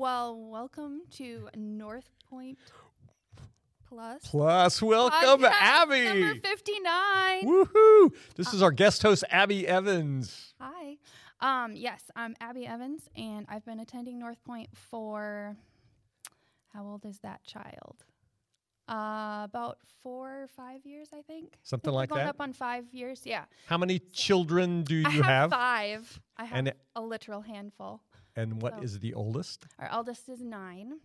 Well, welcome to North Point Plus. Plus, welcome, podcast Abby. Number 59. Woohoo! This is our guest host, Abby Evans. Hi. Um, yes, I'm Abby Evans, and I've been attending Northpointe for how old is that child? Uh, about four or five years, I think. Something like going that? up on five years. Yeah. How many children do you I have, have? five. I have And- a literal handful. And what is So- the oldest? Our eldest is nine,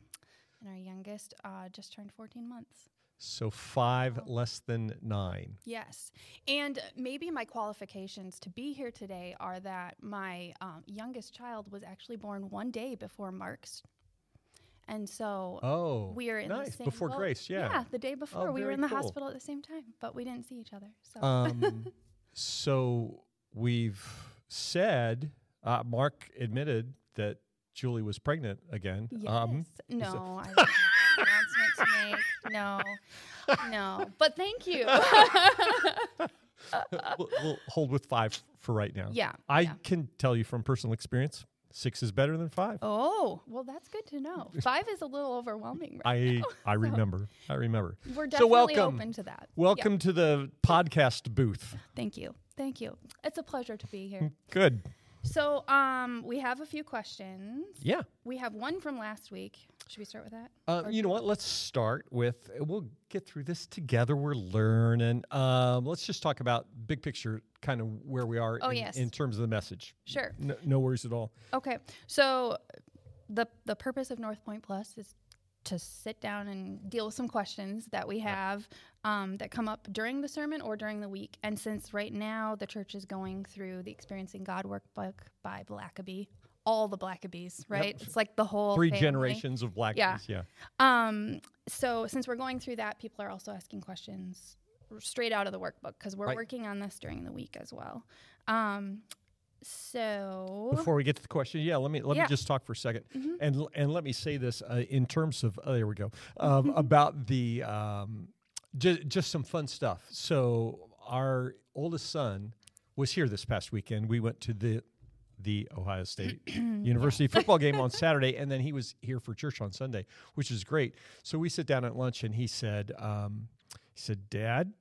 and our youngest uh, just turned 14 months. So five less than nine. Yes. And maybe my qualifications to be here today are that my um, youngest child was actually born one day before Mark's. And so Oh, we are in the nice. same Before Grace, yeah. Yeah, the day before. we were in the cool. hospital at the same time, but we didn't see each other. So Um, so we've said, uh, Mark admitted that Julie was pregnant again. yes. Um, no, I didn't have an announcement to make. No. No. But thank you. we'll, we'll hold with five for right now. yeah. I yeah. can tell you from personal experience, six is better than five. Oh, well, that's good to know. Five is a little overwhelming right I now. I remember. I remember. We're So definitely welcome. open to that. Yeah. Welcome to the podcast booth. Thank you. Thank you. It's a pleasure to be here. Good. So, um, we have a few questions. Yeah. We have one from last week. Should we start with that? Uh, you know what? Let's start with. We'll get through this together. We're learning. Um, let's just talk about big picture, kind of where we are Oh, in, yes. in terms of the message. Sure. No, no worries at all. Okay. So, the the purpose of Northpointe Plus is to sit down and deal with some questions that we have um, that come up during the sermon or during the week. And since right now the church is going through the Experiencing God workbook by Blackaby, all the Blackabies, right? It's like the whole Three family. generations of black Yeah. yeah. Um, so since we're going through that, people are also asking questions straight out of the workbook because we're Right. working on this during the week as well. Um, so Before we get to the question, yeah, let me let Yeah. me just talk for a 2nd Mhm. and and let me say this uh, in terms of oh, there we go um, about the um, ju- just some fun stuff. So our oldest son was here this past weekend. We went to the the Ohio State University football game on Saturday, and then he was here for church on Sunday, which is great. So we sit down at lunch, and he said. Um, he said, "Dad,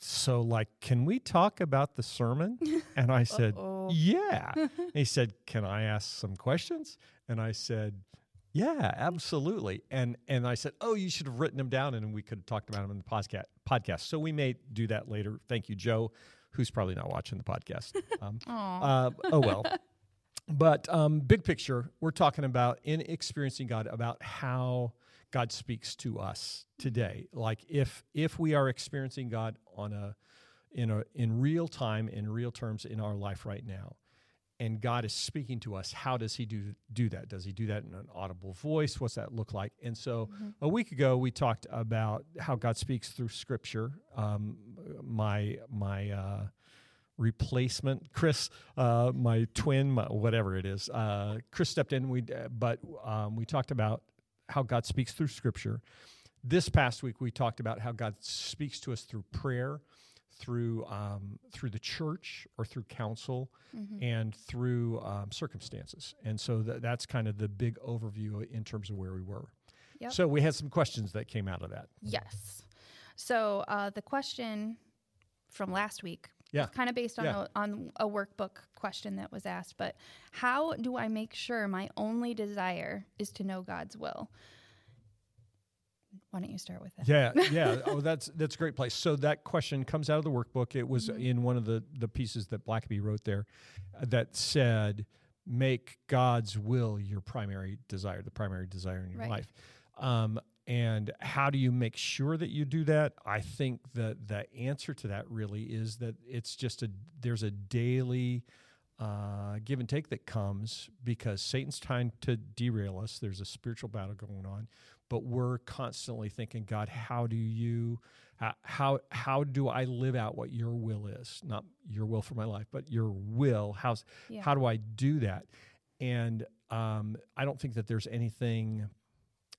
so like, can we talk about the sermon?" And I said. "Yeah." And he said, "Can I ask some questions?" And I said, "Yeah, absolutely." And and I said, "Oh, you should have written them down, and we could have talked about them in the podcast." Podcast. So we may do that later. Thank you, Joe, who's probably not watching the podcast. Um, uh, oh well. But um, big picture, we're talking about in experiencing God about how God speaks to us today. Like if if we are experiencing God on a in a in real time, in real terms in our life right now, and God is speaking to us, how does He do do that? Does He do that in an audible voice? What's that look like? And so a week ago we talked about how God speaks through Scripture. Um, my my. Uh, replacement. Chris, uh, my twin, my, whatever it is, uh, Chris stepped in. We uh, but um, we talked about how God speaks through Scripture. This past week, we talked about how God speaks to us through prayer, through um, through the church, or through counsel, Mhm. and through um, circumstances. And so th- that's kind of the big overview in terms of where we were. Yep. So we had some questions that came out of that. Yes. So uh, the question from last week Yeah. kind of based on Yeah. a, on a workbook question that was asked, but how do I make sure my only desire is to know God's will? Why don't you start with that? Yeah, yeah. oh, that's that's a great place. So that question comes out of the workbook. It was in one of the the pieces that Blackaby wrote there, uh, that said, "Make God's will your primary desire, the primary desire in your Right. life." Um, and how do you make sure that you do that? I think that the answer to that really is that it's just a there's a daily uh, give and take that comes because Satan's trying to derail us. There's a spiritual battle going on, but we're constantly thinking, God, how do you, how how, how do I live out what Your will is? Not Your will for my life, but Your will. How's Yeah. how do I do that? And um, I don't think that there's anything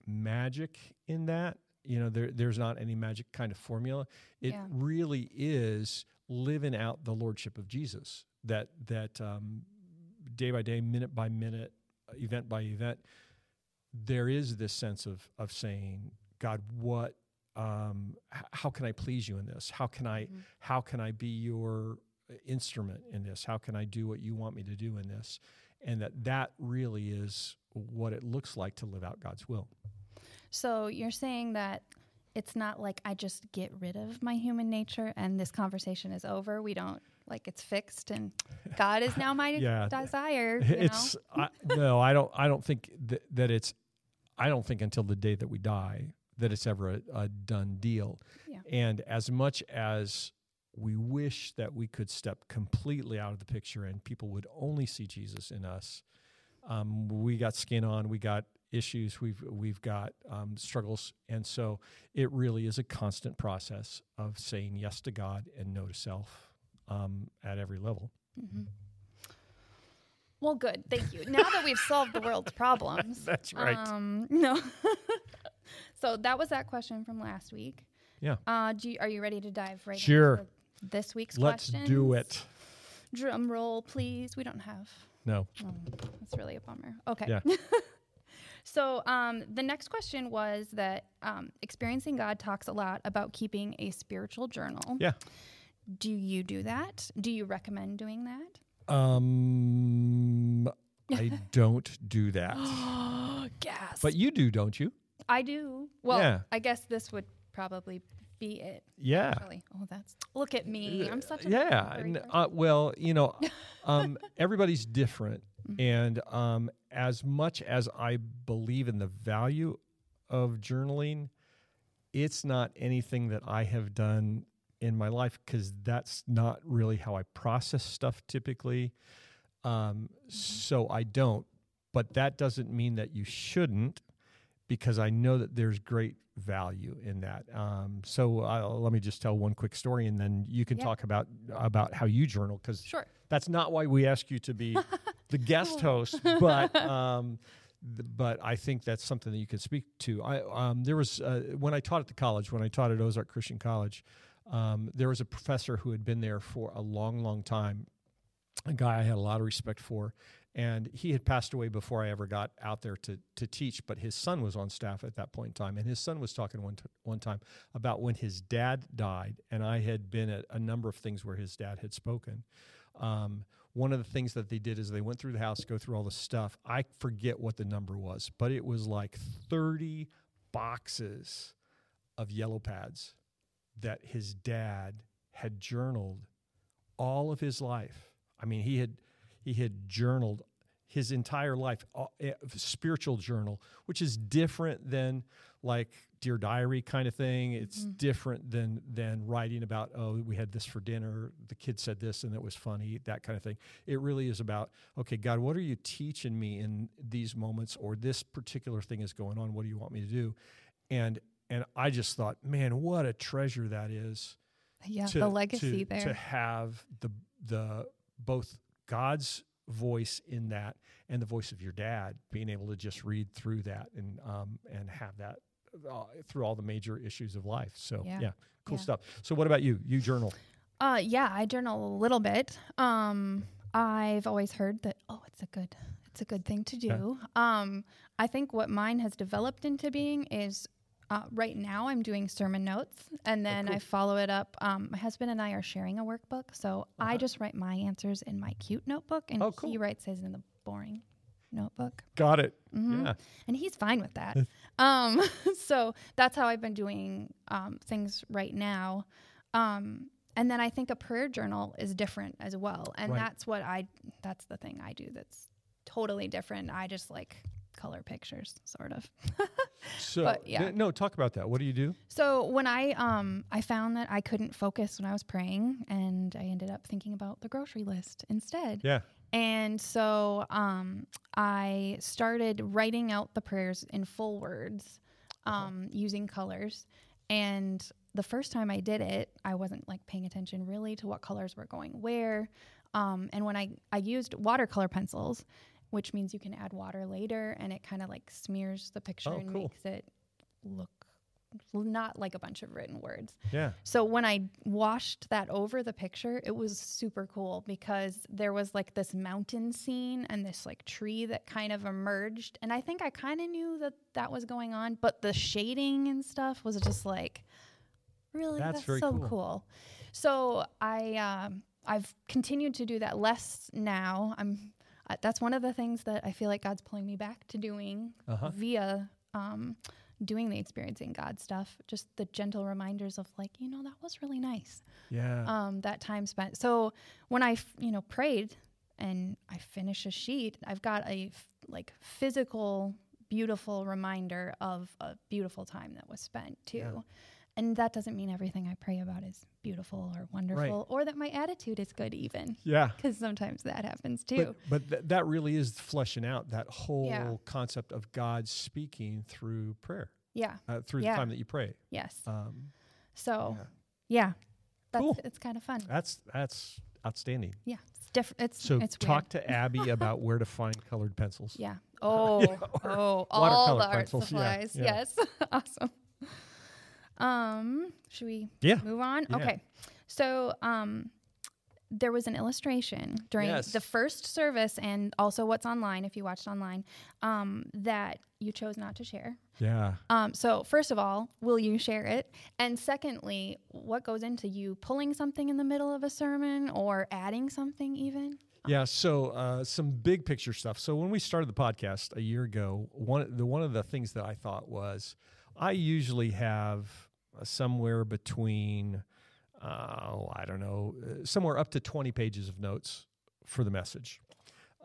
magic in that. You know, there, there's not any magic kind of formula. It Yeah. really is living out the lordship of Jesus. That that um, day by day, minute by minute, event by event, there is this sense of of saying, God, what, um, how can I please you in this? How can I, Mhm. how can I be your instrument in this? How can I do what you want me to do in this? And that that really is what it looks like to live out God's will. So you're saying that it's not like I just get rid of my human nature and this conversation is over. We don't like it's fixed and God is now my Yeah. desire. You it's know? I, no, I don't. I don't think that, that it's. I don't think until the day that we die that it's ever a, a done deal. Yeah. And as much as we wish that we could step completely out of the picture and people would only see Jesus in us, um, we got skin on. We got issues. We've we've got um, struggles, and so it really is a constant process of saying yes to God and no to self um, at every level. Mhm. Well, good. Thank you. Now that we've solved the world's problems. That's right. Um, no. so that was that question from last week. Yeah. Uh, do you, are you ready to dive right in? Sure. This week's question. Let's questions? do it. Drum roll, please. We don't have. No. Oh, that's really a bummer. Okay. Yeah. so um, the next question was that um, experiencing God talks a lot about keeping a spiritual journal. Yeah. Do you do that? Do you recommend doing that? Um, I don't do that. Gas. But you do, don't you? I do. Well, Yeah. I guess this would probably be it. Yeah. Actually. Oh, that's look at me. I'm such a yeah. n- uh, well, you know, um, everybody's different, Mhm. and um, as much as I believe in the value of journaling, it's not anything that I have done in my life because that's not really how I process stuff typically. Um, So I don't, but that doesn't mean that you shouldn't, because I know that there's great value in that. Um, so uh, let me just tell one quick story, and then you can Yeah. talk about about how you journal because Sure. that's not why we ask you to be the guest host, but um, th- but I think that's something that you can speak to. I um, there was uh, when I taught at the college, when I taught at Ozark Christian College, um, there was a professor who had been there for a long, long time, a guy I had a lot of respect for. And he had passed away before I ever got out there to, to teach, but his son was on staff at that point in time. And his son was talking one, t- one time about when his dad died. And I had been at a number of things where his dad had spoken. Um, one of the things that they did is they went through the house, go through all the stuff. I forget what the number was, but it was like 30 boxes of yellow pads that his dad had journaled all of his life. I mean, he had he had journaled his entire life, uh, eh, spiritual journal, which is different than like dear diary kind of thing. It's Mhm. different than than writing about oh we had this for dinner, the kid said this and it was funny, that kind of thing. It really is about okay, God, what are you teaching me in these moments or this particular thing is going on? What do you want me to do? And and I just thought, man, what a treasure that is Yeah. to, the legacy to, there. to have the the both God's voice in that and the voice of your dad being able to just read through that and um and have that uh, through all the major issues of life. So yeah, Yeah. cool Yeah. stuff. So what about you? You journal? Uh, yeah, I journal a little bit. Um, I've always heard that oh, it's a good, it's a good thing to Yeah. do. Um, I think what mine has developed into being is. Uh, right now, I'm doing sermon notes, and then Oh, cool. I follow it up. Um, my husband and I are sharing a workbook, so I Uh-huh. just write my answers in my cute notebook, and Oh, cool. he writes his in the boring notebook. Got it. Mhm. Yeah. and he's fine with that. um, so that's how I've been doing um, things right now. Um, and then I think a prayer journal is different as well, and Right. that's what I. That's the thing I do. That's totally different. I just like color pictures, sort of. So But, yeah. no, talk about that. What do you do? So when I um I found that I couldn't focus when I was praying, and I ended up thinking about the grocery list instead. Yeah. And so um, I started writing out the prayers in full words um, using colors. And the first time I did it, I wasn't like paying attention really to what colors were going where. Um, and when I, I used watercolor pencils, which means you can add water later and it kind of like smears the picture Oh, and cool. makes it look not like a bunch of written words. Yeah. So when I washed that over the picture, it was super cool because there was like this mountain scene and this like tree that kind of emerged. And I think I kind of knew that that was going on, but the shading and stuff was just like, really? That's That's, so cool. cool. So I, um, I've continued to do that less now. I'm, that's one of the things that I feel like God's pulling me back to doing Uh-huh. via um, doing the experiencing God stuff. Just the gentle reminders of like, you know, that was really nice. Yeah. Um, that time spent. So when I, f- you know, prayed and I finish a sheet, I've got a f- like physical, beautiful reminder of a beautiful time that was spent too. Yeah. And that doesn't mean everything I pray about is beautiful or wonderful or that my attitude is good even yeah. because sometimes that happens too. But, but th- that really is fleshing out that whole Yeah. concept of God speaking through prayer, yeah. uh, through the time that you pray. Yes. Um, So yeah. yeah, that's Cool. it's kind of fun. That's that's outstanding. Yeah, it's different. It's So it's talk weird. to Abby about where to find colored pencils. Yeah. Oh, or oh, all watercolor the art pencils, yeah, supplies. yeah. Yes. awesome. Um, should we Yeah. move on? Yeah. Okay. So, um, there was an illustration during Yes. the first service and also what's online if you watched online um, that you chose not to share. Yeah. Um, so, first of all, will you share it? And secondly, what goes into you pulling something in the middle of a sermon or adding something even? Yeah, so uh, some big picture stuff. So when we started the podcast a year ago, one the one of the things that I thought was I usually have somewhere between uh, I don't know, uh, somewhere up to 20 pages of notes for the message.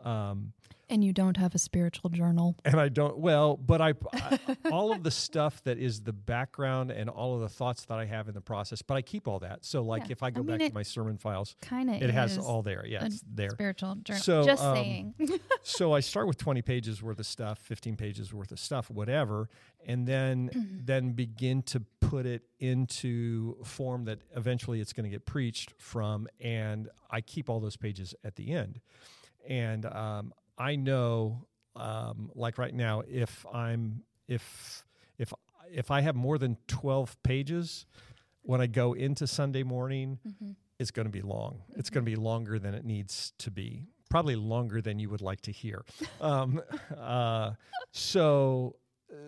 Um, And you don't have a spiritual journal. and I don't well, but I, I all of the stuff that is the background and all of the thoughts that I have in the process, but I keep all that. So like Yeah. if I I go mean, back to my sermon files, Kind of it has all there. Yeah, it's there. spiritual journal. So, Just um, saying. so I start with 20 pages worth of stuff, 15 pages worth of stuff, whatever, and then then begin to put it into form that eventually it's going to get preached from, and I keep all those pages at the end, and um, I know, um, like right now, if I'm if if if I have more than 12 pages when I go into Sunday morning, Mhm. it's going to be long. It's going to be longer than it needs to be. Probably longer than you would like to hear. Um, uh, so,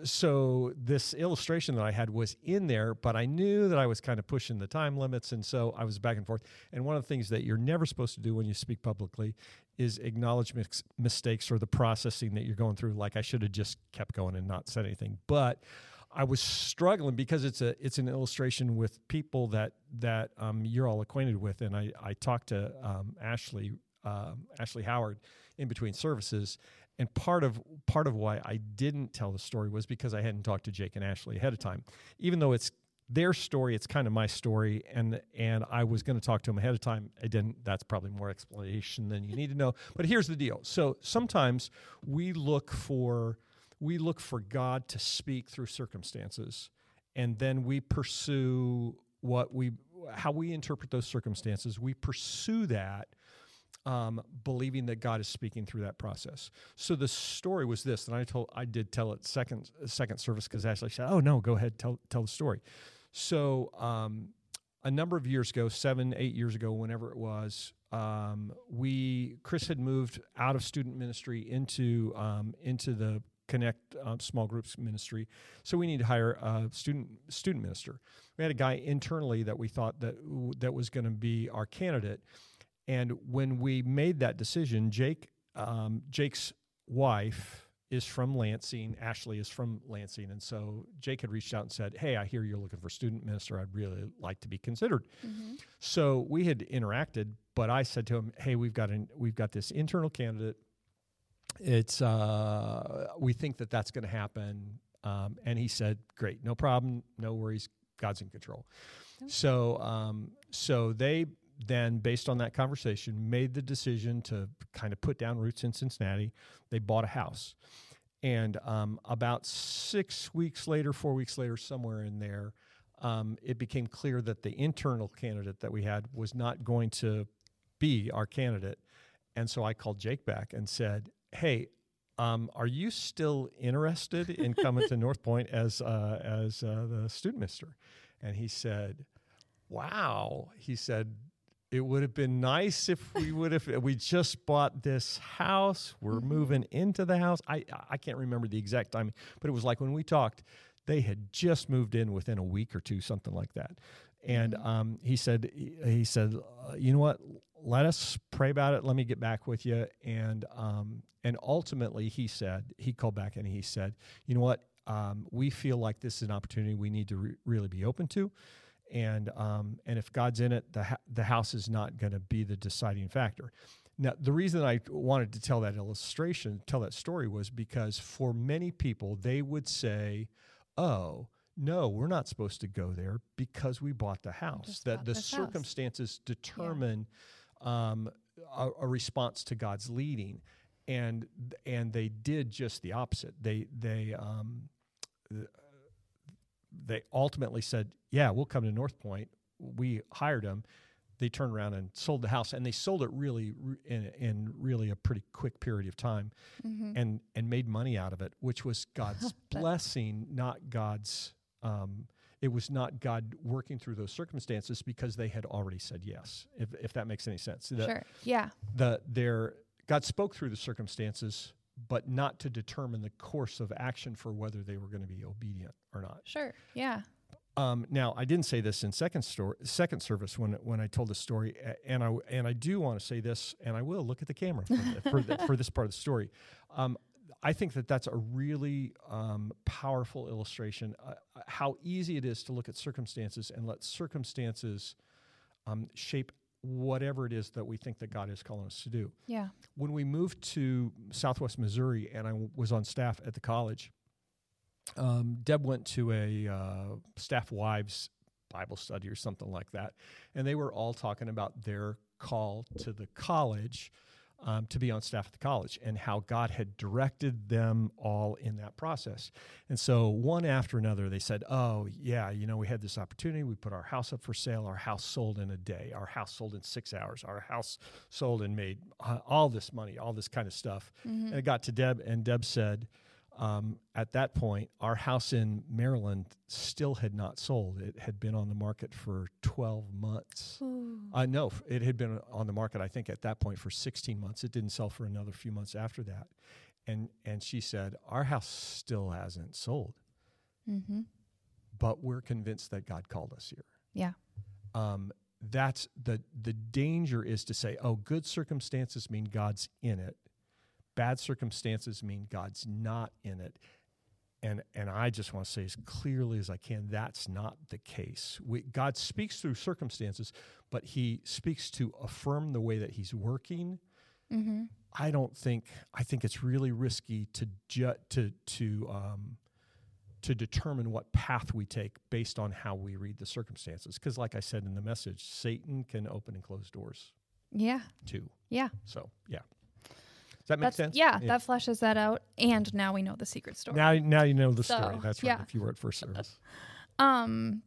so this illustration that I had was in there, but I knew that I was kind of pushing the time limits, and so I was back and forth. And one of the things that you're never supposed to do when you speak publicly is acknowledge mistakes or the processing that you're going through. Like I should have just kept going and not said anything, but I was struggling because it's a it's an illustration with people that that um, you're all acquainted with, and I I talked to um, Ashley um Ashley Howard in between services, and part of part of why I didn't tell the story was because I hadn't talked to Jake and Ashley ahead of time, even though it's their story, it's kind of my story, and and I was going to talk to them ahead of time. I didn't. That's probably more explanation than you need to know. But here's the deal. So sometimes we look for we look for God to speak through circumstances, and then we pursue what we how we interpret those circumstances. We pursue that. Um, believing that God is speaking through that process. So the story was this, and I told I did tell it second second service because Ashley said, "Oh no, go ahead, tell tell the story." So um, a number of years ago, seven eight years ago, whenever it was, um, we Chris had moved out of student ministry into um, into the Connect um, small groups ministry. So we need to hire a student student minister. We had a guy internally that we thought that that was going to be our candidate. And when we made that decision, Jake um, Jake's wife is from Lansing. Ashley is from Lansing, and so Jake had reached out and said, "Hey, I hear you're looking for student minister. I'd really like to be considered." Mm-hmm. So we had interacted, but I said to him, "Hey, we've got an we've got this internal candidate. It's uh, we think that that's going to happen." Um, and he said, "Great, no problem, no worries. God's in control." So um, so they then, based on that conversation, made the decision to kind of put down roots in Cincinnati. They bought a house. And um, about six weeks later, four weeks later, somewhere in there, um, it became clear that the internal candidate that we had was not going to be our candidate. And so I called Jake back and said, Hey, um, are you still interested in coming to Northpointe as uh, as uh, the student minister? And he said, Wow. He said, it would have been nice if we would have we just bought this house. We're mm-hmm. moving into the house. I i can't remember the exact timing but it was like when we talked they had just moved in within a week or two something like that. And mm-hmm. um, he said he said you know what? Let us pray about it. Let me get back with you. And um, and ultimately he said he called back and he said you know what? Um, we feel like this is an opportunity we need to re- really be open to and um, and if God's in it, the ha- the house is not going to be the deciding factor. Now, the reason I wanted to tell that illustration, tell that story, was because for many people, they would say, "Oh, no, we're not supposed to go there because we bought the house." That the circumstances house. determine yeah. um, a, a response to God's leading, and and they did just the opposite. They they um, they ultimately said, "Yeah, we'll come to Northpointe." We hired them. They turned around and sold the house, and they sold it really in, in really a pretty quick period of time, mm-hmm. and and made money out of it, which was God's blessing, not God's. Um, it was not God working through those circumstances because they had already said yes. If if that makes any sense. The, sure. Yeah. The their God spoke through the circumstances but not to determine the course of action for whether they were going to be obedient or not. Sure. Yeah. Um, now, I didn't say this in second story, second service when when I told the story, and I and I do want to say this, and I will look at the camera for, the, for, the, for this part of the story. Um, I think that that's a really um, powerful illustration uh, how easy it is to look at circumstances and let circumstances um, shape whatever it is that we think that God is calling us to do. Yeah. When we moved to Southwest Missouri and I w- was on staff at the college, um, Deb went to a uh, staff wives Bible study or something like that, and they were all talking about their call to the college um, to be on staff at the college and how God had directed them all in that process. And so, one after another, they said, Oh, yeah, you know, we had this opportunity. We put our house up for sale. Our house sold in a day. Our house sold in six hours. Our house sold and made uh, all this money, all this kind of stuff. Mm-hmm. And it got to Deb, and Deb said, um, at that point, our house in Maryland still had not sold. It had been on the market for 12 months. Uh, no, it had been on the market, I think, at that point for 16 months. It didn't sell for another few months after that. And, and she said, Our house still hasn't sold. Mm-hmm. But we're convinced that God called us here. Yeah. Um, that's the the danger is to say, oh, good circumstances mean God's in it bad circumstances mean God's not in it. And, and I just want to say as clearly as I can, that's not the case. We, God speaks through circumstances, but He speaks to affirm the way that He's working. Mm-hmm. I don't think I think it's really risky to ju- to to um, to determine what path we take based on how we read the circumstances. Because, like I said in the message, Satan can open and close doors. Yeah. Too. Yeah. So yeah. Does that make That's, sense? Yeah, yeah, that fleshes that out, and now we know the secret story. Now, now you know the so, story. That's right. Yeah. If you were at first service. um,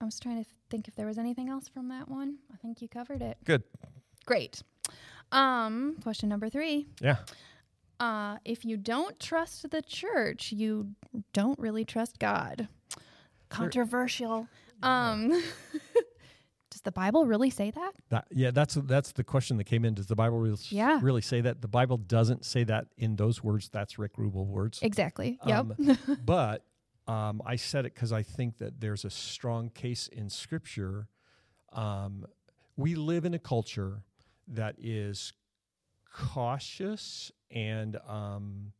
I was trying to think if there was anything else from that one. I think you covered it. Good. Great. Um, question number three. Yeah. Uh, if you don't trust the church, you don't really trust God. Controversial. Um, the Bible really say that? that? Yeah, that's that's the question that came in. Does the Bible really, yeah. really say that? The Bible doesn't say that in those words. That's Rick Rubel words. Exactly. Um, yep. but um, I said it because I think that there's a strong case in Scripture. Um, we live in a culture that is cautious and um,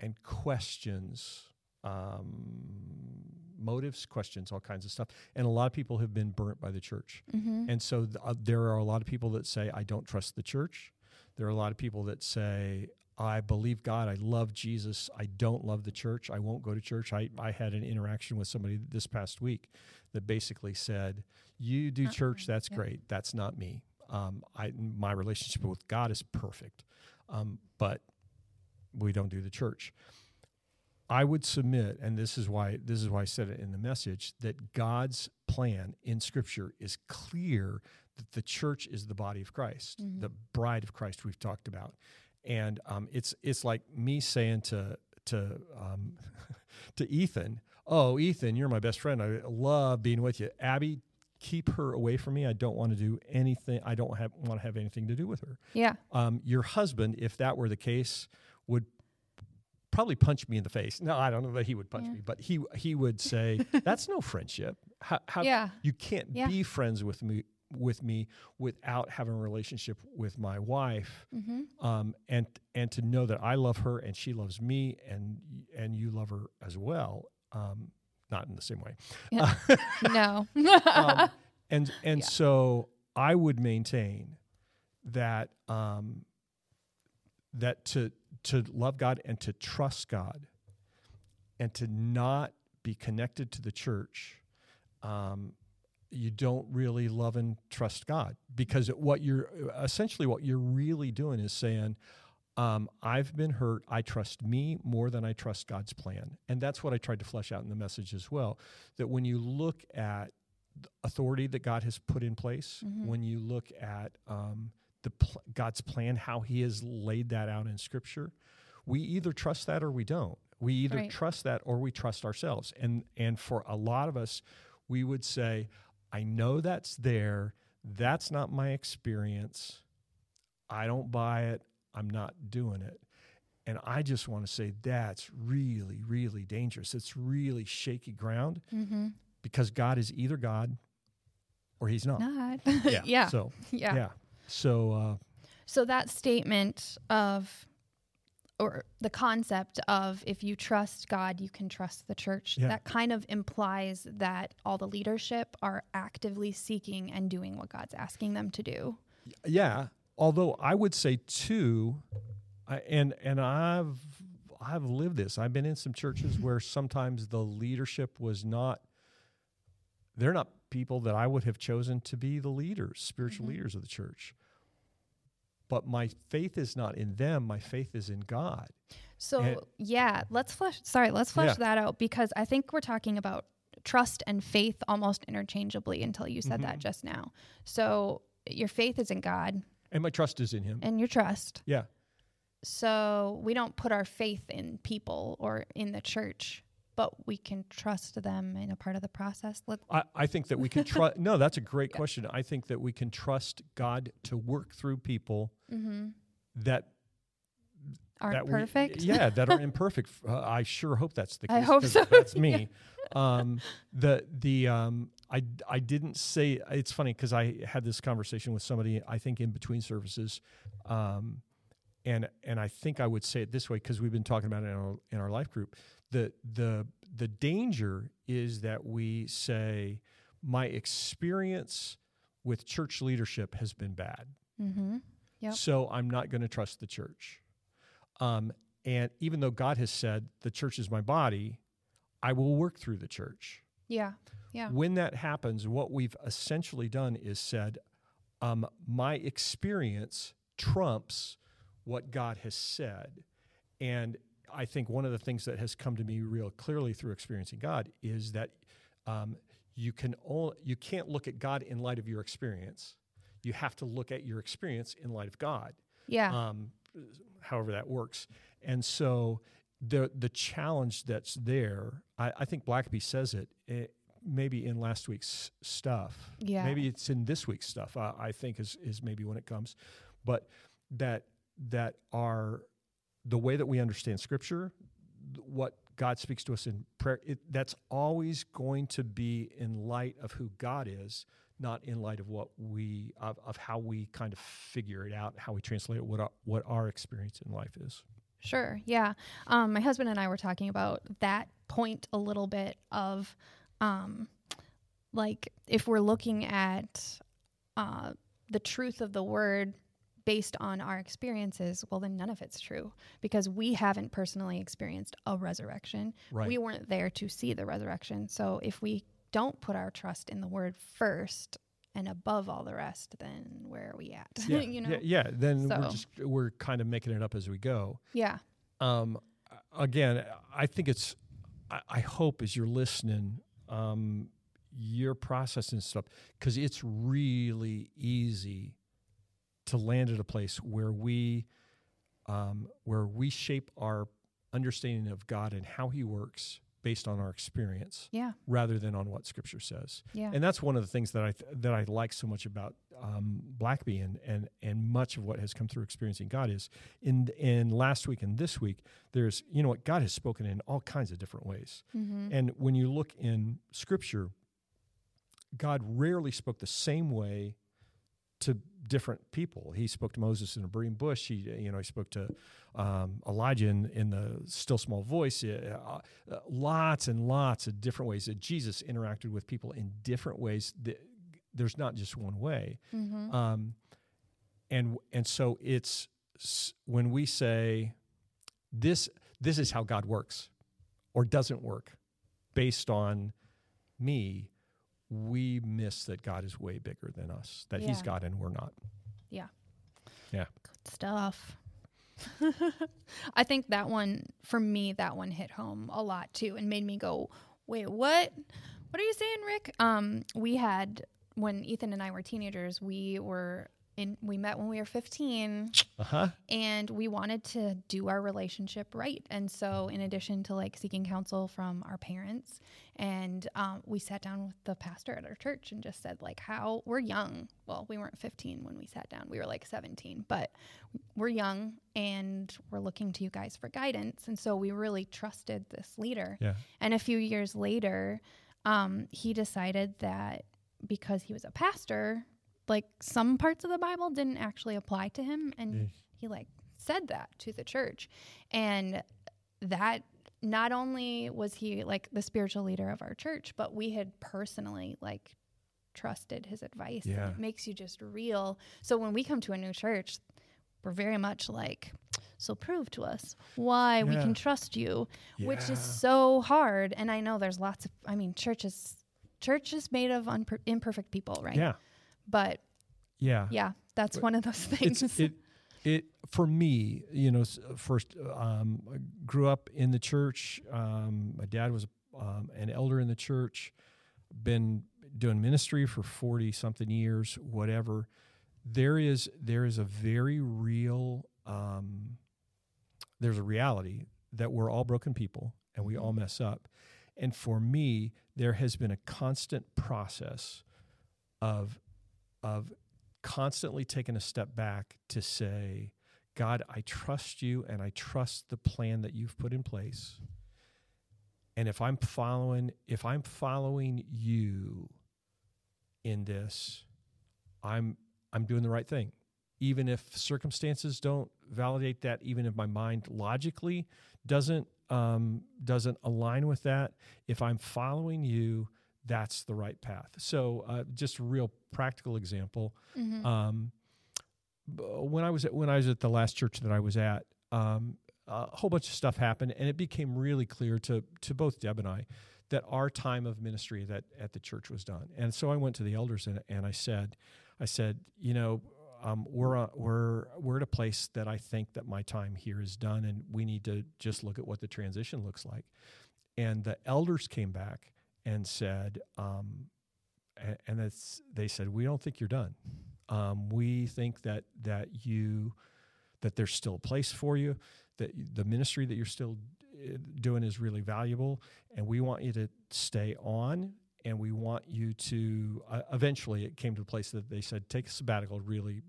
and questions um, motives, questions, all kinds of stuff. And a lot of people have been burnt by the church. Mm-hmm. And so th- uh, there are a lot of people that say, I don't trust the church. There are a lot of people that say, I believe God. I love Jesus. I don't love the church. I won't go to church. I, I had an interaction with somebody this past week that basically said, You do uh-uh. church, that's yeah. great. That's not me. Um, I, my relationship with God is perfect, um, but we don't do the church. I would submit, and this is why this is why I said it in the message, that God's plan in Scripture is clear that the church is the body of Christ, mm-hmm. the bride of Christ we've talked about. and um, it's it's like me saying to to um, to Ethan, "Oh, Ethan, you're my best friend. I love being with you." Abby, keep her away from me. I don't want to do anything. I don't have want to have anything to do with her. Yeah. Um, your husband, if that were the case, probably punch me in the face. No, I don't know that he would punch Yeah. me, but he he would say, "That's no friendship. How, how Yeah. you can't Yeah. be friends with me with me without having a relationship with my wife." Mm-hmm. um, and and to know that I love her and she loves me and and you love her as well. Um, not in the same way. Yeah. no. Um, and and so I would maintain that um, that to to love God and to trust God and to not be connected to the church. Um, you don't really love and trust God because what you're essentially what you're really doing is saying, um, I've been hurt. I trust me more than I trust God's plan. And that's what I tried to flesh out in the message as well. That when you look at authority that God has put in place, Mhm. when you look at um, the pl- God's plan, how He has laid that out in Scripture, we either trust that or we don't. We either Right. trust that or we trust ourselves. And and for a lot of us, we would say, I know that's there. That's not my experience. I don't buy it. I'm not doing it. And I just want to say that's really, really dangerous. It's really shaky ground mm-hmm. because God is either God or he's not. Not. Yeah. yeah. So, yeah. yeah. So, uh, So that statement of, or the concept of if you trust God, you can trust the church, Yeah. that kind of implies that all the leadership are actively seeking and doing what God's asking them to do. yeah. Although I would say too, I, and and I've I've lived this. I've been in some churches where sometimes the leadership was not. They're not people that I would have chosen to be the leaders, spiritual Mhm. leaders of the church. But my faith is not in them. My faith is in God. So And- yeah, let's flesh. Sorry, let's flesh Yeah. that out because I think we're talking about trust and faith almost interchangeably until you said that Mhm. just now. So your faith is in God And my trust is in Him. and your trust. Yeah. So we don't put our faith in people or in the church, but we can trust them in a part of the process. Let, I, I think that we can trust. no, that's a great Yeah. question. I think that we can trust God to work through people mm-hmm. that Aren't that we- perfect. yeah, that are imperfect. Uh, I sure hope that's the case. I hope so. That's me. um, the the um, I I didn't say. It's funny because I had this conversation with somebody. I think in between services, um, and and I think I would say it this way because we've been talking about it in our in our life group. The the the danger is that we say my experience with church leadership has been bad. Mm-hmm. Yep. So I'm not going to trust the church. Um, and even though God has said the church is my body, I will work through the church. Yeah. Yeah. When that happens, what we've essentially done is said, um, my experience trumps what God has said. And I think one of the things that has come to me real clearly through experiencing God is that um, you can only, you can't look at God in light of your experience. You have to look at your experience in light of God Yeah. um, however that works. And so the the challenge that's there, I, I think Blackaby says it, eh, maybe in last week's stuff. Yeah. Maybe it's in this week's stuff. I, I think is is maybe when it comes, but that that are the way that we understand Scripture, what God speaks to us in prayer. It, that's always going to be in light of who God is, not in light of what we of, of how we kind of figure it out, how we translate it, what our, what our experience in life is. Sure. Yeah. Um, my husband and I were talking about that point a little bit of, um, like if we're looking at uh, the truth of the word based on our experiences, well, then none of it's true because we haven't personally experienced a resurrection. Right. We weren't there to see the resurrection. So if we don't put our trust in the word first and above all the rest, then where are we at? yeah, you know? yeah, yeah. Then we're just we're kind of making it up as we go. Yeah. um, again, I think it's, I, I hope as you're listening, um, you're processing stuff because it's really easy to land at a place where we um, where we shape our understanding of God and how He works based on our experience Yeah. rather than on what Scripture says. Yeah. And that's one of the things that I th- that I like so much about um, Blackaby and, and and much of what has come through experiencing God is in in last week and this week. There's you know what God has spoken in all kinds of different ways, mm-hmm. and when you look in Scripture, God rarely spoke the same way to different people. He spoke to Moses in a burning bush. He, you know, he spoke to um, Elijah in, in the still small voice. Uh, uh, lots and lots of different ways that Jesus interacted with people in different ways. That, there's not just one way. Mm-hmm. Um, and and so it's when we say this this is how God works or doesn't work based on me, we miss that God is way bigger than us. That He's Yeah. God and we're not. Yeah. Yeah. Good stuff. I think that one for me that one hit home a lot too and made me go, "Wait, what? What are you saying, Rick?" Um we had when Ethan and I were teenagers, we were in we met when we were 15 Uh huh. and we wanted to do our relationship right. And so in addition to like seeking counsel from our parents and um, we sat down with the pastor at our church and just said like how we're young. Well we weren't 15 when we sat down. We were like 17 but we're young and we're looking to you guys for guidance. And so we really trusted this leader. Yeah. and a few years later um, he decided that because he was a pastor like some parts of the bible didn't actually apply to him and Yeah. he like said that to the church and that not only was he like the spiritual leader of our church but we had personally like trusted his advice and Yeah. it makes you just real so when we come to a new church we're very much like so prove to us why we can trust you which is so hard and i know there's lots of i mean church is church is made of unper- imperfect people right Yeah. But Yeah. yeah that's one of those things. it's it it for me you know first um, I grew up in the church. Um, my dad was um, an elder in the church been doing ministry for 40 something years whatever. There is there is a very real um, there's a reality that we're all broken people and we all mess up. And for me there has been a constant process of of constantly taking a step back to say, God, I trust you and I trust the plan that you've put in place. And if I'm following, if I'm following you in this, I'm I'm doing the right thing. Even if circumstances don't validate that, even if my mind logically doesn't um, doesn't align with that, if I'm following you, that's the right path. So, uh, just a real practical example. Mhm. Um, when I was at, when I was at the last church that I was at, um, a whole bunch of stuff happened, and it became really clear to to both Deb and I that our time of ministry that at the church was done. And so I went to the elders and, and I said, I said, you know, um, we're uh, we're we're at a place that I think that my time here is done, and we need to just look at what the transition looks like. And the elders came back and said, um, and that's they said, we don't think you're done. Um, we think that that you that there's still a place for you, that the ministry that you're still uh, doing is really valuable, and we want you to stay on. And we want you to. Uh, eventually, it came to the place that they said, take a sabbatical, really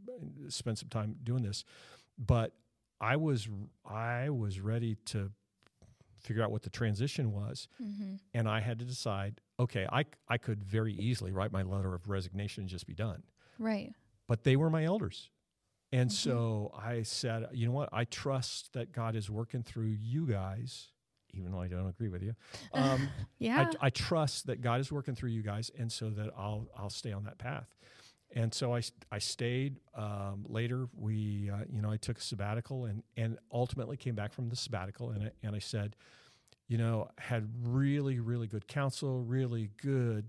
spend some time doing this. But I was I was ready to figure out what the transition was, Mhm. and I had to decide. Okay, I I could very easily write my letter of resignation and just be done right but they were my elders. And Mhm. so I said, you know what? I trust that God is working through you guys, even though I don't agree with you. Um, yeah I, I trust that God is working through you guys, and so that I'll I'll stay on that path. And so I, I stayed. Um, later, we uh, you know I took a sabbatical and and ultimately came back from the sabbatical, and I, and I said, you know, had really really good counsel, really good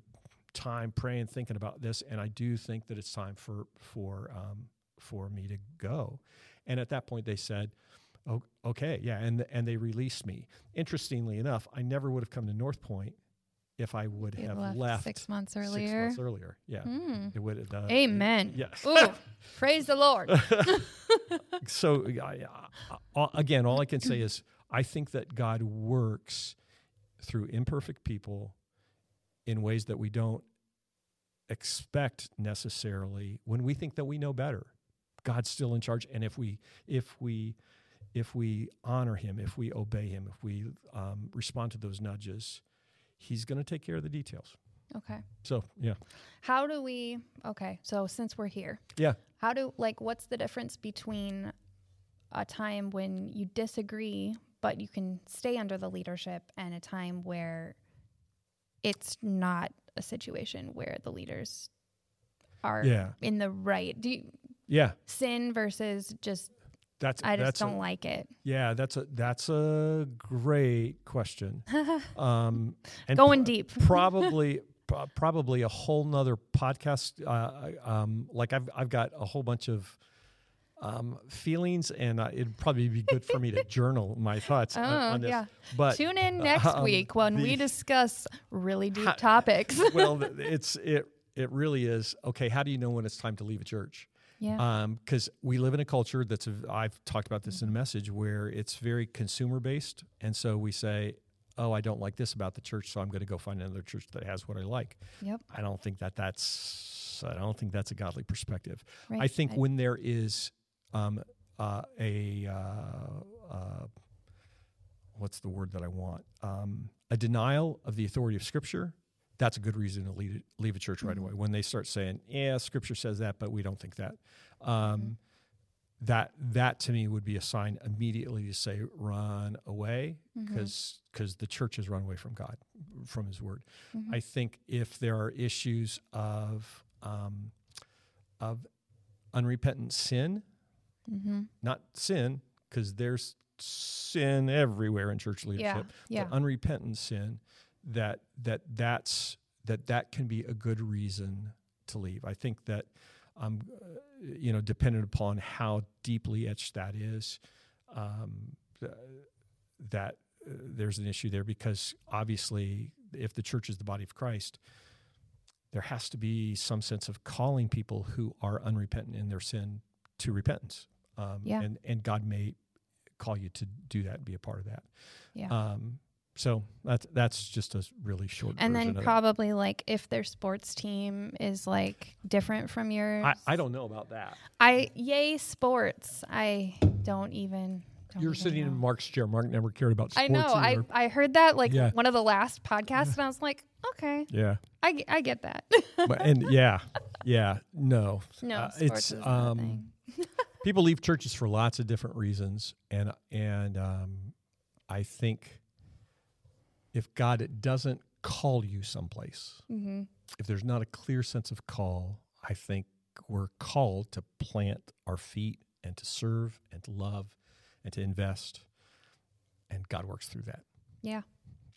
time praying, thinking about this, and I do think that it's time for for um, for me to go. And at that point, they said, "Oh, okay, yeah," and and they released me. Interestingly enough, I never would have come to Northpointe if I would have left, left, six months six earlier months earlier. Yeah, Mm. it would. Uh, amen Yes. Ooh, praise the lord so I- I- I- again, all I can say is I think that God works through imperfect people in ways that we don't expect necessarily when we think that we know better. God's still in charge, and if we if we if we honor Him, if we obey Him, if we um, respond to those nudges, He's going to take care of the details. Okay. So yeah, How do we? Okay. So since we're here, yeah. how do like what's the difference between a time when you disagree but you can stay under the leadership and a time where it's not a situation where the leaders are Yeah. in the right do you, Yeah, sin versus just that's i just that's don't like it Yeah, that's a that's a great question. Um, and going pro- deep probably pro- probably a whole nother podcast. Uh, um, like I've I've got a whole bunch of um, feelings, and uh, it'd probably be good for me to journal my thoughts Oh, on this. yeah. But tune in next um, week when we discuss really deep topics well, it's it it really is okay. How do you know when it's time to leave a church? Yeah because we live in a culture that's, I've talked about this in a message where it's very consumer based, and so we say, "Oh, I don't like this about the church, so I'm going to go find another church that has what I like." yep I don't think that that's I don't think that's a godly perspective. right I think right. when there is um, uh, a uh, uh, what's the word that I want um, a denial of the authority of Scripture. That's a good reason to leave, leave a church right Mhm. away. When they start saying, "Yeah, Scripture says that, but we don't think that," um, Mhm. that that to me would be a sign immediately to say, "Run away," Mhm. because the church has run away from God, from His Word. Mhm. I think if there are issues of um, of unrepentant sin, Mhm. not sin, because there's sin everywhere in church yeah leadership, yeah but unrepentant sin, that that that's that that can be a good reason to leave. I think that um, you know, dependent upon how deeply etched that is, um, that uh, there's an issue there because obviously, if the church is the body of Christ, there has to be some sense of calling people who are unrepentant in their sin to repentance. Um, Yeah. and and God may call you to do that and be a part of that. Yeah. Um, so that's that's just a really short. and then probably like if their sports team is like different from yours I, I don't know about that. I yay sports i don't even don't You're even sitting in. Mark's chair. Mark never cared about sports. i know I, either. I heard that like Yeah. one of the last podcasts and i was like okay yeah, I, I get that but, and yeah, yeah, no, no Uh, it's, um, people leave churches for lots of different reasons, and and um, I think if God doesn't call you someplace, hmm if there's not a clear sense of call, I think we're called to plant our feet and to serve and to love and to invest, and God works through that. yeah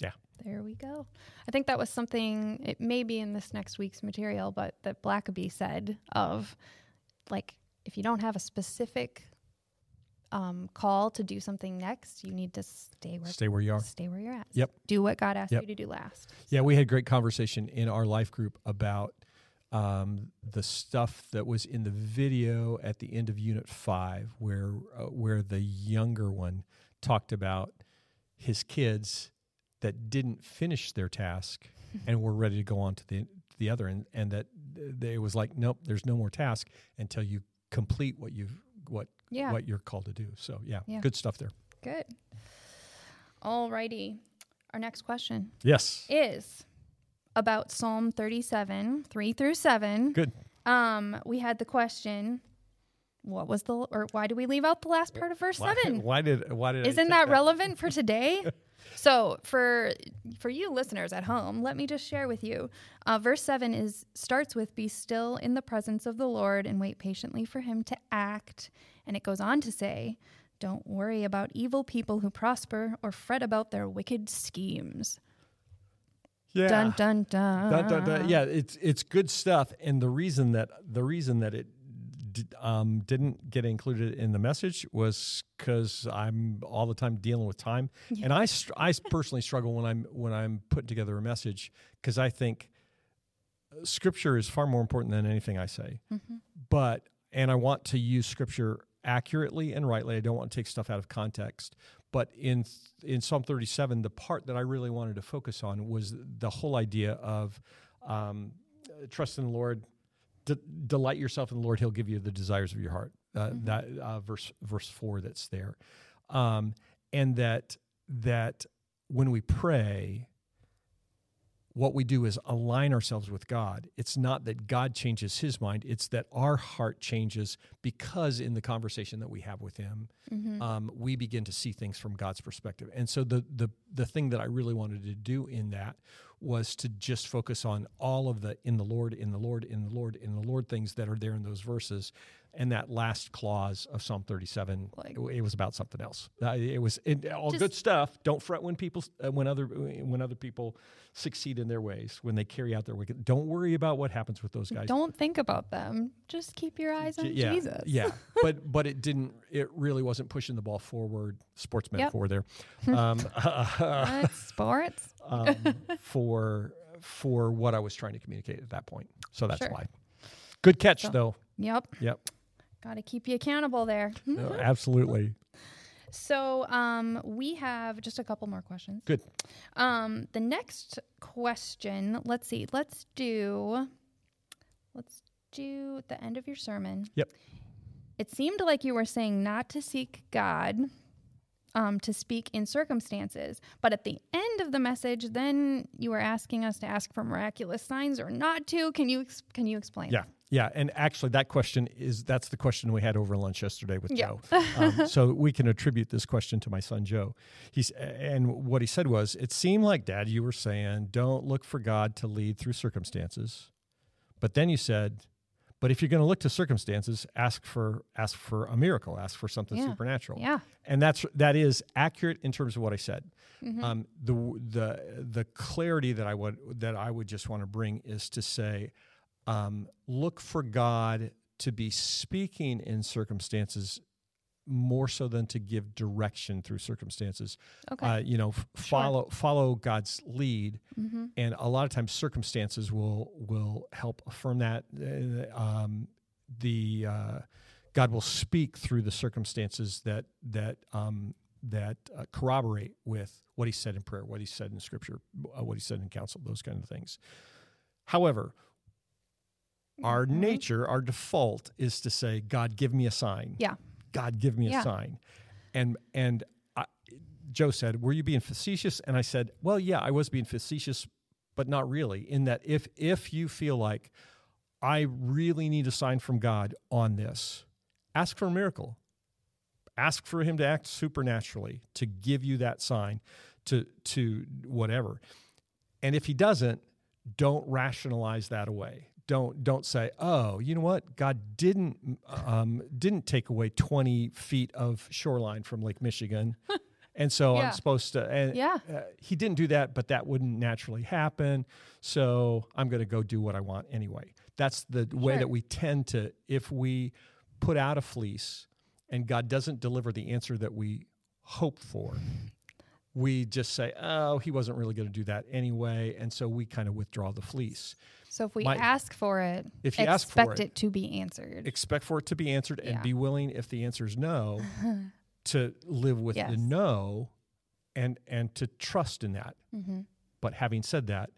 Yeah. there we go i think that was something it may be in this next week's material but that blackaby said of like if you don't have a specific um, call to do something next you need to stay where Stay where you are. stay where you're at Yep. do what god asked Yep. you to do last Yeah, we had great conversation in our life group about um, the stuff that was in the video at the end of Unit Five, where uh, where the younger one talked about his kids that didn't finish their task and were ready to go on to the the other, and and that they was like, nope, there's no more task until you complete what you've what yeah what you're called to do. So yeah, Yeah. good stuff there. Good. Alrighty. Our next question Yes, is about Psalm 37, 3 through 7. good. Um, we had the question, what was the or why do we leave out the last part of verse Why, 7? why did why did Isn't take that relevant for today? so for for you listeners at home, let me just share with you. Uh, verse seven is starts with "Be still in the presence of the Lord and wait patiently for Him to act," and it goes on to say, "Don't worry about evil people who prosper or fret about their wicked schemes." Yeah. Dun dun dun. Dun, dun, dun. Yeah, it's it's good stuff, and the reason that the reason that it um, didn't get included in the message was because I'm all the time dealing with time, Yeah. and I str- I personally struggle when I'm when I'm putting together a message because I think Scripture is far more important than anything I say, Mhm. but and I want to use Scripture accurately and rightly. I don't want to take stuff out of context. But in in Psalm 37, the part that I really wanted to focus on was the whole idea of um, trust in the Lord, de- delight yourself in the Lord; He'll give you the desires of your heart. Uh, Mhm. That uh, verse verse four that's there, um, and that that when we pray, what we do is align ourselves with God. It's not that God changes his mind, it's that our heart changes because in the conversation that we have with him, Mhm. um, we begin to see things from God's perspective. And so the the the thing that I really wanted to do in that was to just focus on all of the in the Lord, in the Lord, in the Lord, in the Lord things that are there in those verses. And that last clause of Psalm 37, Like- it, it was about something else. Uh, it was it, all Just- good stuff. Don't fret when people uh, when other when other people succeed in their ways when they carry out their wicked. Don't worry about what happens with those guys. Don't think about them. Just keep your eyes on yeah, Jesus. Yeah, but but it didn't. It really wasn't pushing the ball forward. Sports Yep. metaphor there. Um, sports. um, for for what I was trying to communicate at that point. So that's Sure. why. Good catch So- though. Yep. Yep. Got to keep you accountable there. No, absolutely. So um, we have just a couple more questions. Good. Um, the next question, let's see, let's do, let's do the end of your sermon. Yep. It seemed like you were saying not to seek God, um, to speak in circumstances, but at the end of the message, then you were asking us to ask for miraculous signs or not to. Can you ex- can you explain? Yeah. Yeah. And actually, that question is that's the question we had over lunch yesterday with Yeah. Joe. Um, so we can attribute this question to my son Joe. He's and what he said was, it seemed like Dad, you were saying, don't look for God to lead through circumstances, but then you said, but if you're going to look to circumstances, ask for ask for a miracle, ask for something Yeah. supernatural. Yeah. and that's that is accurate in terms of what I said. Mhm. Um, the the the clarity that I would that I would just want to bring is to say, um, look for God to be speaking in circumstances more so than to give direction through circumstances. okay. Uh, you know, f- follow follow God's lead, mm-hmm. and a lot of times circumstances will will help affirm that. Uh, um, the uh, God will speak through the circumstances that that um, that uh, corroborate with what He said in prayer, what He said in Scripture, uh, what He said in counsel, those kind of things. However, our Mhm. nature, our default is to say, "God, give me a sign." Yeah. God, give me a sign, and and I, Joe said, "Were you being facetious?" And I said, "Well, yeah, I was being facetious, but not really. In that, if if you feel like I really need a sign from God on this, ask for a miracle. Ask for Him to act supernaturally to give you that sign, to to whatever. And if He doesn't, don't rationalize that away. Don't don't say, oh, you know what? God didn't um, didn't take away twenty feet of shoreline from Lake Michigan, and so Yeah. I'm supposed to. And Yeah. uh, he didn't do that, but that wouldn't naturally happen. So I'm going to go do what I want anyway. That's the way that we tend to, if we put out a fleece and God doesn't deliver the answer that we hope for, we just say, oh, he wasn't really going to do that anyway. And so we kind of withdraw the fleece. So if we My- ask for it, If you ask for expect it, it to be answered. expect for it to be answered and Yeah. be willing, if the answer is no, to live with Yes. the no and and to trust in that. hmm But having said that,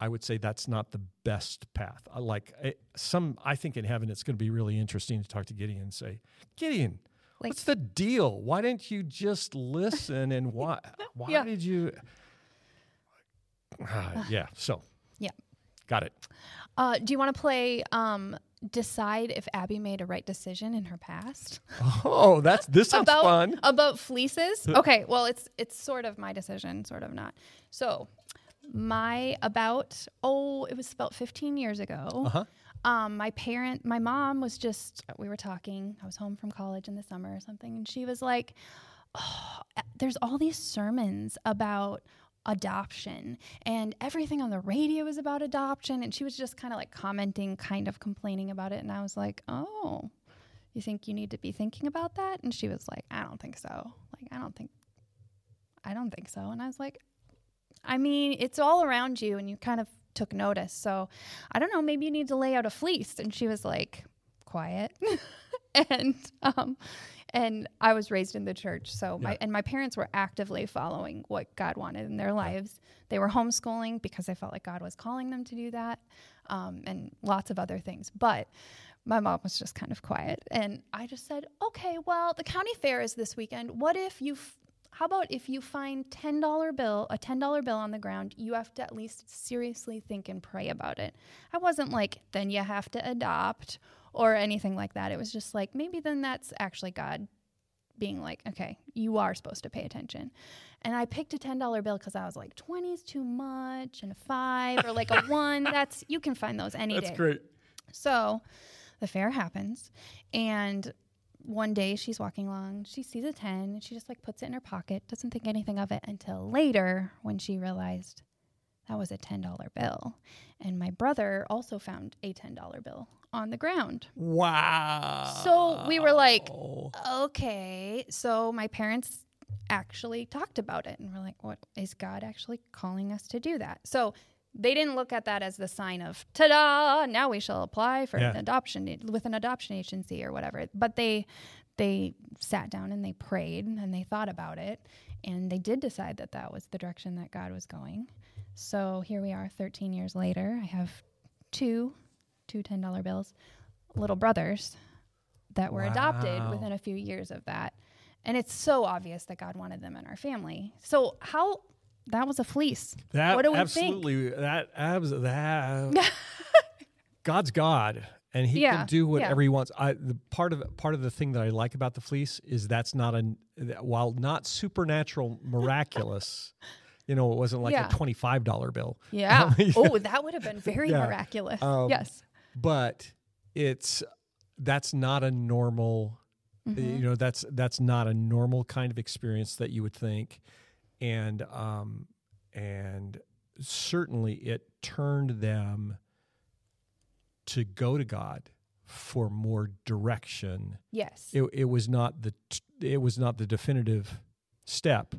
I would say that's not the best path. I like I- some, I think in heaven it's going to be really interesting to talk to Gideon and say, Gideon, Like- what's the deal? Why didn't you just listen? And why? Why Yeah. did you? Ah, yeah. So. Got it. Uh, do you want to play um, decide if Abby made a right decision in her past Oh, that's this sounds about fun. about fleeces? Okay, well it's it's sort of my decision, sort of not. So my about oh it was about 15 years ago. Uh huh. um, my parent, my mom was just, we were talking. I was home from college in the summer or something, and she was like, oh, There's all these sermons about adoption, and everything on the radio is about adoption. And she was just kind of like commenting, kind of complaining about it. And I was like, Oh, you think you need to be thinking about that? And she was like, I don't think so. Like, I don't think, I don't think so. And I was like, I mean, it's all around you, and you kind of took notice. So I don't know, maybe you need to lay out a fleece. And she was like, quiet. and um, and I was raised in the church, so my and my parents were actively following what God wanted in their lives. They were homeschooling because they felt like God was calling them to do that, um, and lots of other things. But my mom was just kind of quiet, and I just said, "Okay, well, the county fair is this weekend. What if you?" F- how about if you find ten dollar bill, a ten dollar bill on the ground, you have to at least seriously think and pray about it. I wasn't like, then you have to adopt or anything like that. It was just like, maybe then that's actually God being like, okay, you are supposed to pay attention. And I picked a ten dollar bill because I was like, twenty is too much, and a five or like a one. That's you can find those any That's day. great. So the fair happens, and one day she's walking along, she sees a 10, and she just like puts it in her pocket, doesn't think anything of it until later when she realized that was a $10 bill. And my brother also found a $10 bill on the ground. Wow. So we were like, okay. So my parents actually talked about it and we're like, what is God actually calling us to do that? So they didn't look at that as the sign of ta-da, now we shall apply for Yeah. an adoption with an adoption agency or whatever. But they they sat down and they prayed and they thought about it and they did decide that that was the direction that God was going. So here we are 13 years later. I have two two $10 bills, little brothers that were adopted within a few years of that. And it's so obvious that God wanted them in our family. So how that was a fleece. That what do we think? absolutely that abs that God's God and he Yeah, can do whatever yeah. he wants. I the part of part of the thing that I like about the fleece is that's not a while not supernatural miraculous. You know, it wasn't like Yeah. a twenty-five dollar bill, Yeah. Yeah. Oh, that would have been very Yeah. miraculous. Um, yes. but it's that's not a normal Mhm. you know that's that's not a normal kind of experience that you would think and um and certainly it turned them to go to god for more direction Yes. it, it was not the t- it was not the definitive step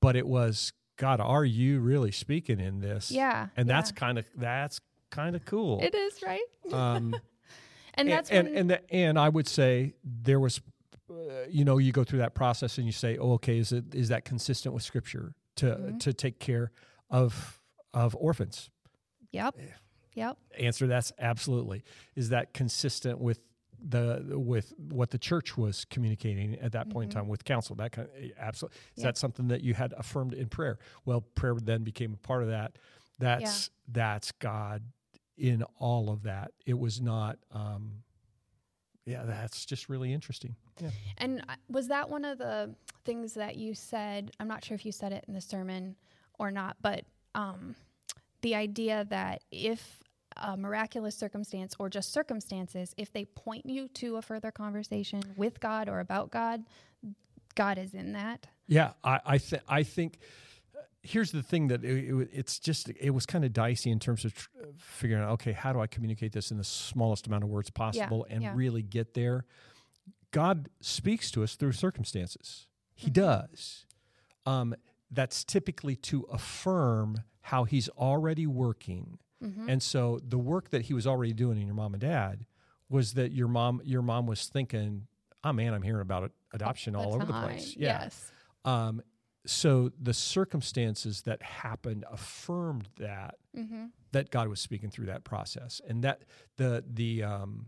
but it was god are you really speaking in this yeah. and yeah. that's kind of that's kind of cool it is, right? um And that's and when, and the, and I would say there was, uh, you know, you go through that process and you say, oh, okay, is it is that consistent with Scripture to Mhm. to take care of of orphans? Yep. Yep. Answer that's absolutely. Is that consistent with the with what the church was communicating at that point Mhm. in time with counsel? That kind of, absolutely. Is Yeah. that something that you had affirmed in prayer? Well, prayer then became a part of that. That's that's God in all of that. It was not. Um, yeah, that's just really interesting. Yeah. And was that one of the things that you said? I'm not sure if you said it in the sermon or not, but um, the idea that if a miraculous circumstance or just circumstances, if they point you to a further conversation with God or about God, God is in that. Yeah, I I, th- I think uh, here's the thing that it, it, it's just it was kind of dicey in terms of tr- figuring out okay how do I communicate this in the smallest amount of words possible and yeah. really get there. God speaks to us through circumstances. He Mhm. does. Um, that's typically to affirm how He's already working. Mm-hmm. And so the work that he was already doing in your mom and dad was that your mom your mom was thinking, "Oh man, I'm hearing about adoption all over the place." Yeah. Yes. Um, so the circumstances that happened affirmed that Mm-hmm. that God was speaking through that process, and that the the um,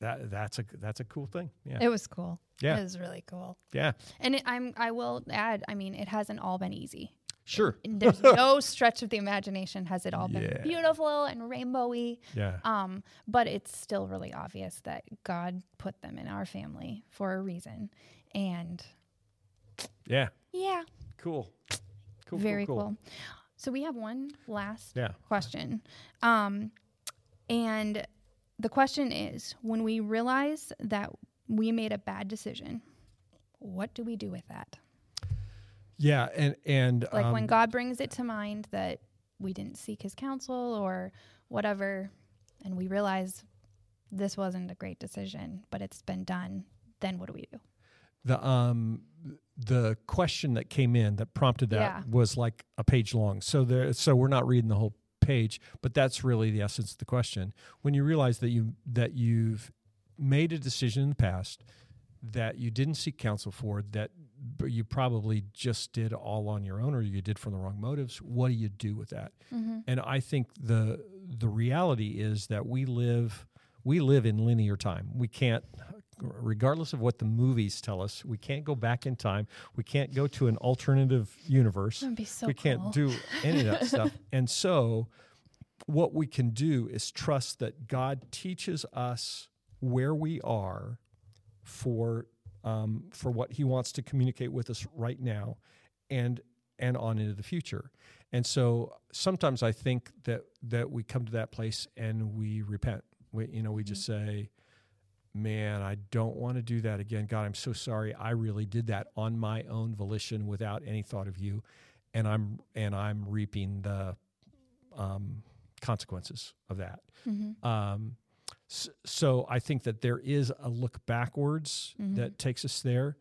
that that's a that's a cool thing. Yeah, It was cool. Yeah. It was really cool. yeah, And it, I'm I will add, I mean, it hasn't all been easy. Sure, And There's no stretch of the imagination has it all Yeah. been beautiful and rainbowy. yeah, Um, but it's still really obvious that God put them in our family for a reason. And yeah, yeah, cool, cool, very cool, cool. cool. So we have one last Yeah, question. Um, and the question is when we realize that we made a bad decision, what do we do with that? Yeah, and and Like when um, God brings it to mind that we didn't seek his counsel or whatever, and we realize this wasn't a great decision, but it's been done, then what do we do? the um the question that came in that prompted that Yeah. was like a page long. So there so we're not reading the whole page, but that's really the essence of the question. When you realize that you that you've made a decision in the past that you didn't seek counsel for that you probably just did all on your own or you did from the wrong motives. What do you do with that? Mm-hmm. and i think the the reality is that we live we live in linear time. We can't regardless of what the movies tell us we can't go back in time. We can't go to an alternative universe. So we can't do any of that stuff. And so, what we can do is trust that God teaches us where we are for um, for what He wants to communicate with us right now, and and on into the future. And so, sometimes I think that that we come to that place and we repent. We you know we just say. Man, I don't want to do that again. God, I'm so sorry. I really did that on my own volition without any thought of you and I'm and I'm reaping the um, consequences of that. Mm-hmm. Um, so I think that there is a look backwards Mhm. that takes us there,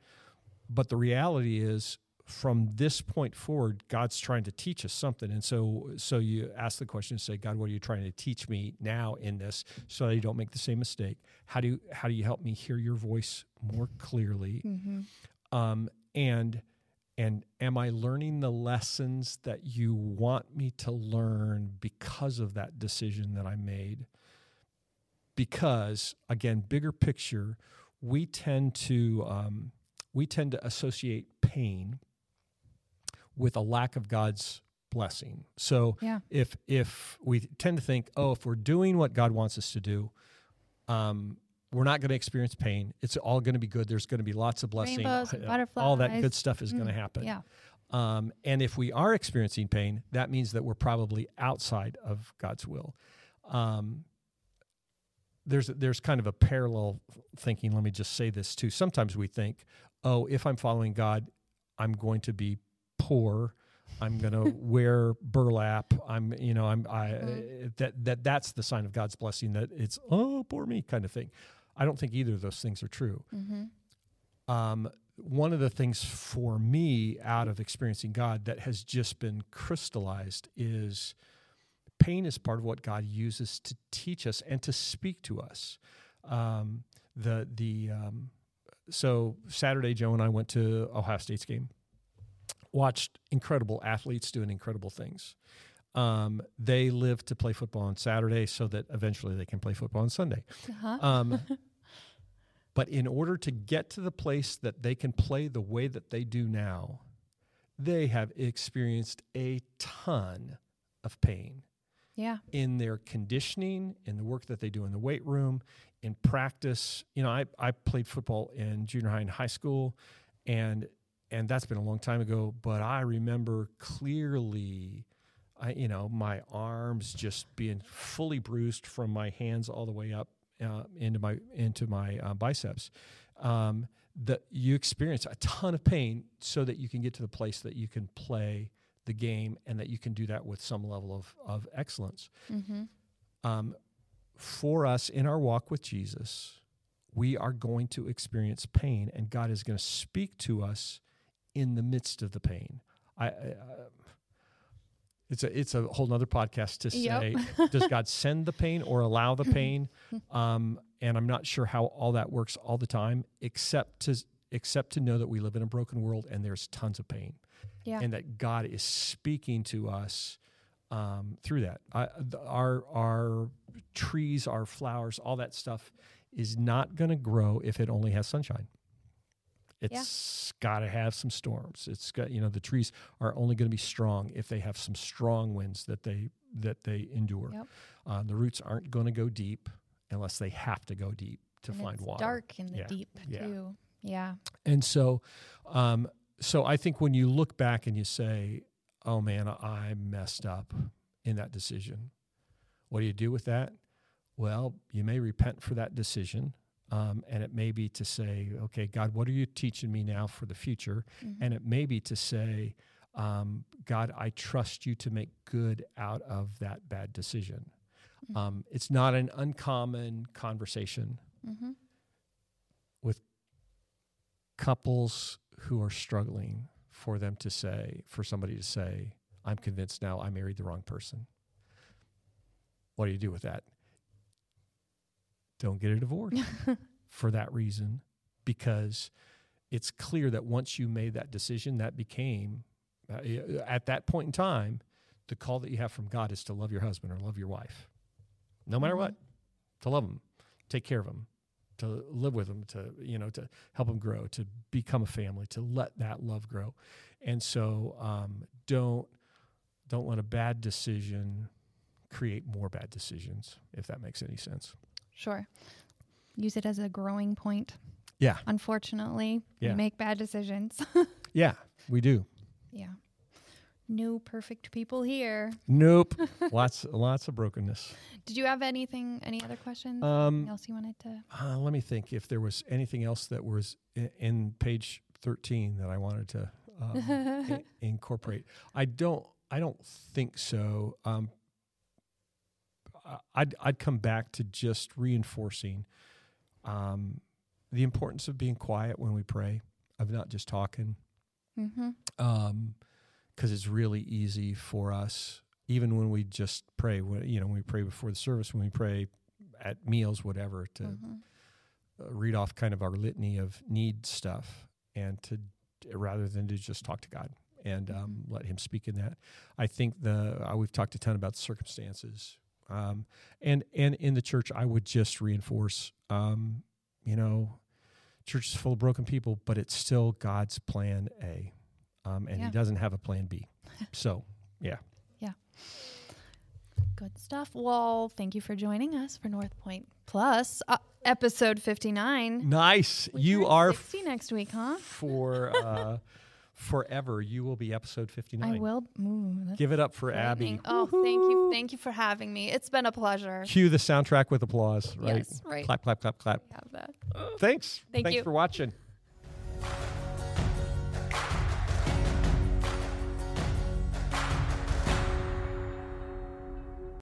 but the reality is, from this point forward, God's trying to teach us something, and so so you ask the question, say, God, what are you trying to teach me now in this, so that you don't make the same mistake? How do you, how do you help me hear your voice more clearly? Mm-hmm. um, and and am I learning the lessons that you want me to learn because of that decision that I made? Because again, bigger picture, we tend to um, we tend to associate pain with a lack of God's blessing. So Yeah. if if we tend to think, oh, if we're doing what God wants us to do, um, we're not going to experience pain. It's all going to be good. There's going to be lots of blessing. Rainbows Uh, All that good stuff is going to Mm, happen. Yeah. Um, and if we are experiencing pain, that means that we're probably outside of God's will. Um, there's there's kind of a parallel thinking. Let me just say this too. Sometimes we think, oh, if I'm following God, I'm going to be poor. I'm going to wear burlap. I'm, you know, I'm, I Mhm. that that that's the sign of God's blessing. That it's oh, poor me kind of thing. I don't think either of those things are true Mm-hmm. um, one of the things for me out of experiencing God that has just been crystallized is pain is part of what God uses to teach us and to speak to us. Um, the the um, so Saturday, Joe and I went to Ohio State's game, watched incredible athletes doing incredible things. Um, they live to play football on Saturday so that eventually they can play football on Sunday. Uh-huh. Um, but in order to get to the place that they can play the way that they do now, they have experienced a ton of pain yeah. in their conditioning, in the work that they do in the weight room, in practice. You know, I, I played football in junior high and high school, and and that's been a long time ago. But I remember clearly, I you know my arms just being fully bruised from my hands all the way up uh, into my into my uh, biceps. Um, that you experience a ton of pain so that you can get to the place that you can play the game and that you can do that with some level of, of excellence. Mm-hmm. Um, for us in our walk with Jesus, we are going to experience pain, and God is going to speak to us in the midst of the pain. I, I, uh, it's a it's a whole nother podcast to Yep. say does God send the pain or allow the pain? Um, and I'm not sure how all that works all the time, except to except to know that we live in a broken world and there's tons of pain Yeah. and that God is speaking to us um, through that. I, the, our our trees, our flowers, all that stuff is not going to grow if it only has sunshine. It's got to have some storms. It's got you know the trees are only going to be strong if they have some strong winds that they that they endure. Yep. Uh, the roots aren't going to go deep unless they have to go deep to and find it's water. dark in the Yeah. deep Yeah. too. Yeah. And so, um, so I think when you look back and you say, "Oh man, I messed up in that decision," what do you do with that? Well, you may repent for that decision, um, and it may be to say, "Okay, God, what are you teaching me now for the future?" Mhm. And it may be to say, um, "God, I trust you to make good out of that bad decision." Mhm. Um, it's not an uncommon conversation Mm-hmm. Couples who are struggling for them to say, for somebody to say, I'm convinced now I married the wrong person. What do you do with that? don't get a divorce for that reason because it's clear that once you made that decision, that became, uh, at that point in time, the call that you have from God is to love your husband or love your wife, no matter what, to love them, take care of them, to live with them, to you know, to help them grow, to become a family, to let that love grow, and so um, don't don't let a bad decision create more bad decisions, if that makes any sense. Sure. Use it as a growing point. Yeah. Unfortunately, Yeah. we make bad decisions. Yeah, we do. yeah. No perfect people here. Nope. lots lots of brokenness. Did you have anything, any other questions? Um, Anything else you wanted to? Uh, let me think if there was anything else that was in, in page 13 that I wanted to um, incorporate. I don't. I don't think so. Um, I'd I'd come back to just reinforcing um, the importance of being quiet when we pray, of not just talking, Mm-hmm. Because it's really easy for us, even when we just pray. When, you know, when we pray before the service, when we pray at meals, whatever, to Mm-hmm. uh, read off kind of our litany of need stuff and to rather than to just talk to God and um, let Him speak in that. I think the uh, we've talked a ton about circumstances, um, and and in the church, I would just reinforce, um, you know, church is full of broken people, but it's still God's plan A, um, and Yeah. He doesn't have a plan B. So yeah. Yeah. Good stuff. Well, thank you for joining us for Northpointe Plus, uh, episode 59. nice, We you are 60 next week, huh? for uh, forever. You will be episode fifty nine. I will. Ooh, Give it up for. Abby. Oh, thank you. Thank you for having me. It's been a pleasure. Cue the soundtrack with applause, right? Yes, right. Clap, clap, clap, clap. Have that. Thanks. Thank Thanks you. for watching.